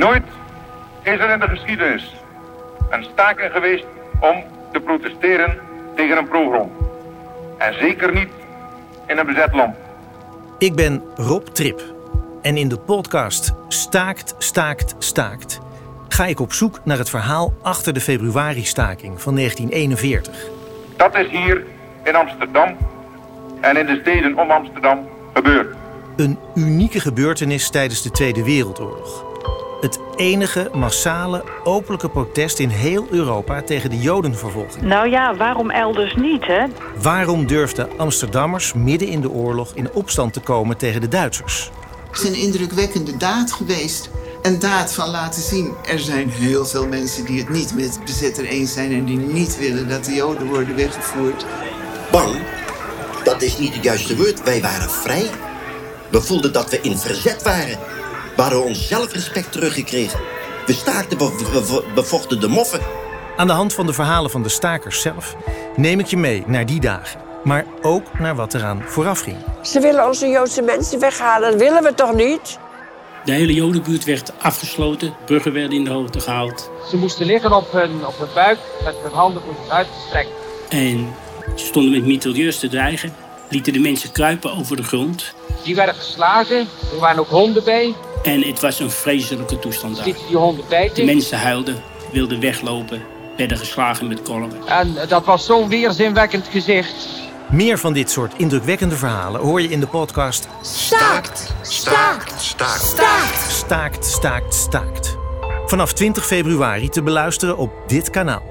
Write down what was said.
Nooit is er in de geschiedenis een staking geweest om te protesteren tegen een program. En zeker niet in een bezet land. Ik ben Rob Trip. En in de podcast Staakt, Staakt, Staakt ga ik op zoek naar het verhaal achter de februari-staking van 1941. Dat is hier in Amsterdam en in de steden om Amsterdam gebeurd. Een unieke gebeurtenis tijdens de Tweede Wereldoorlog. Het enige massale, openlijke protest in heel Europa tegen de Jodenvervolging. Nou ja, waarom elders niet, hè? Waarom durfden Amsterdammers midden in de oorlog in opstand te komen tegen de Duitsers? Het is een indrukwekkende daad geweest. Een daad van laten zien, er zijn heel veel mensen die het niet met de bezetter eens zijn en die niet willen dat de Joden worden weggevoerd. Bang? Dat is niet het juiste woord. Wij waren vrij. We voelden dat we in verzet waren. We hadden ons zelfrespect teruggekregen. We staakten, we, we- we- we vochten de moffen. Aan de hand van de verhalen van de stakers zelf neem ik je mee naar die dagen. Maar ook naar wat eraan vooraf ging. Ze willen onze Joodse mensen weghalen. Dat willen we toch niet? De hele Jodenbuurt werd afgesloten, bruggen werden in de hoogte gehaald. Ze moesten liggen op hun, op hun buik met hun handen voor zich uitgestrekt. En ze stonden met mitrailleurs te dreigen, lieten de mensen kruipen over de grond. Die werden geslagen, er waren ook honden bij. En het was een vreselijke toestand daar. Die honden De bijten. mensen huilden, wilden weglopen, werden geslagen met kolven. En dat was zo'n weerzinwekkend gezicht. Meer van dit soort indrukwekkende verhalen hoor je in de podcast Staakt, staakt, staakt. Staakt, Staakt, Staakt. Vanaf 20 februari te beluisteren op dit kanaal.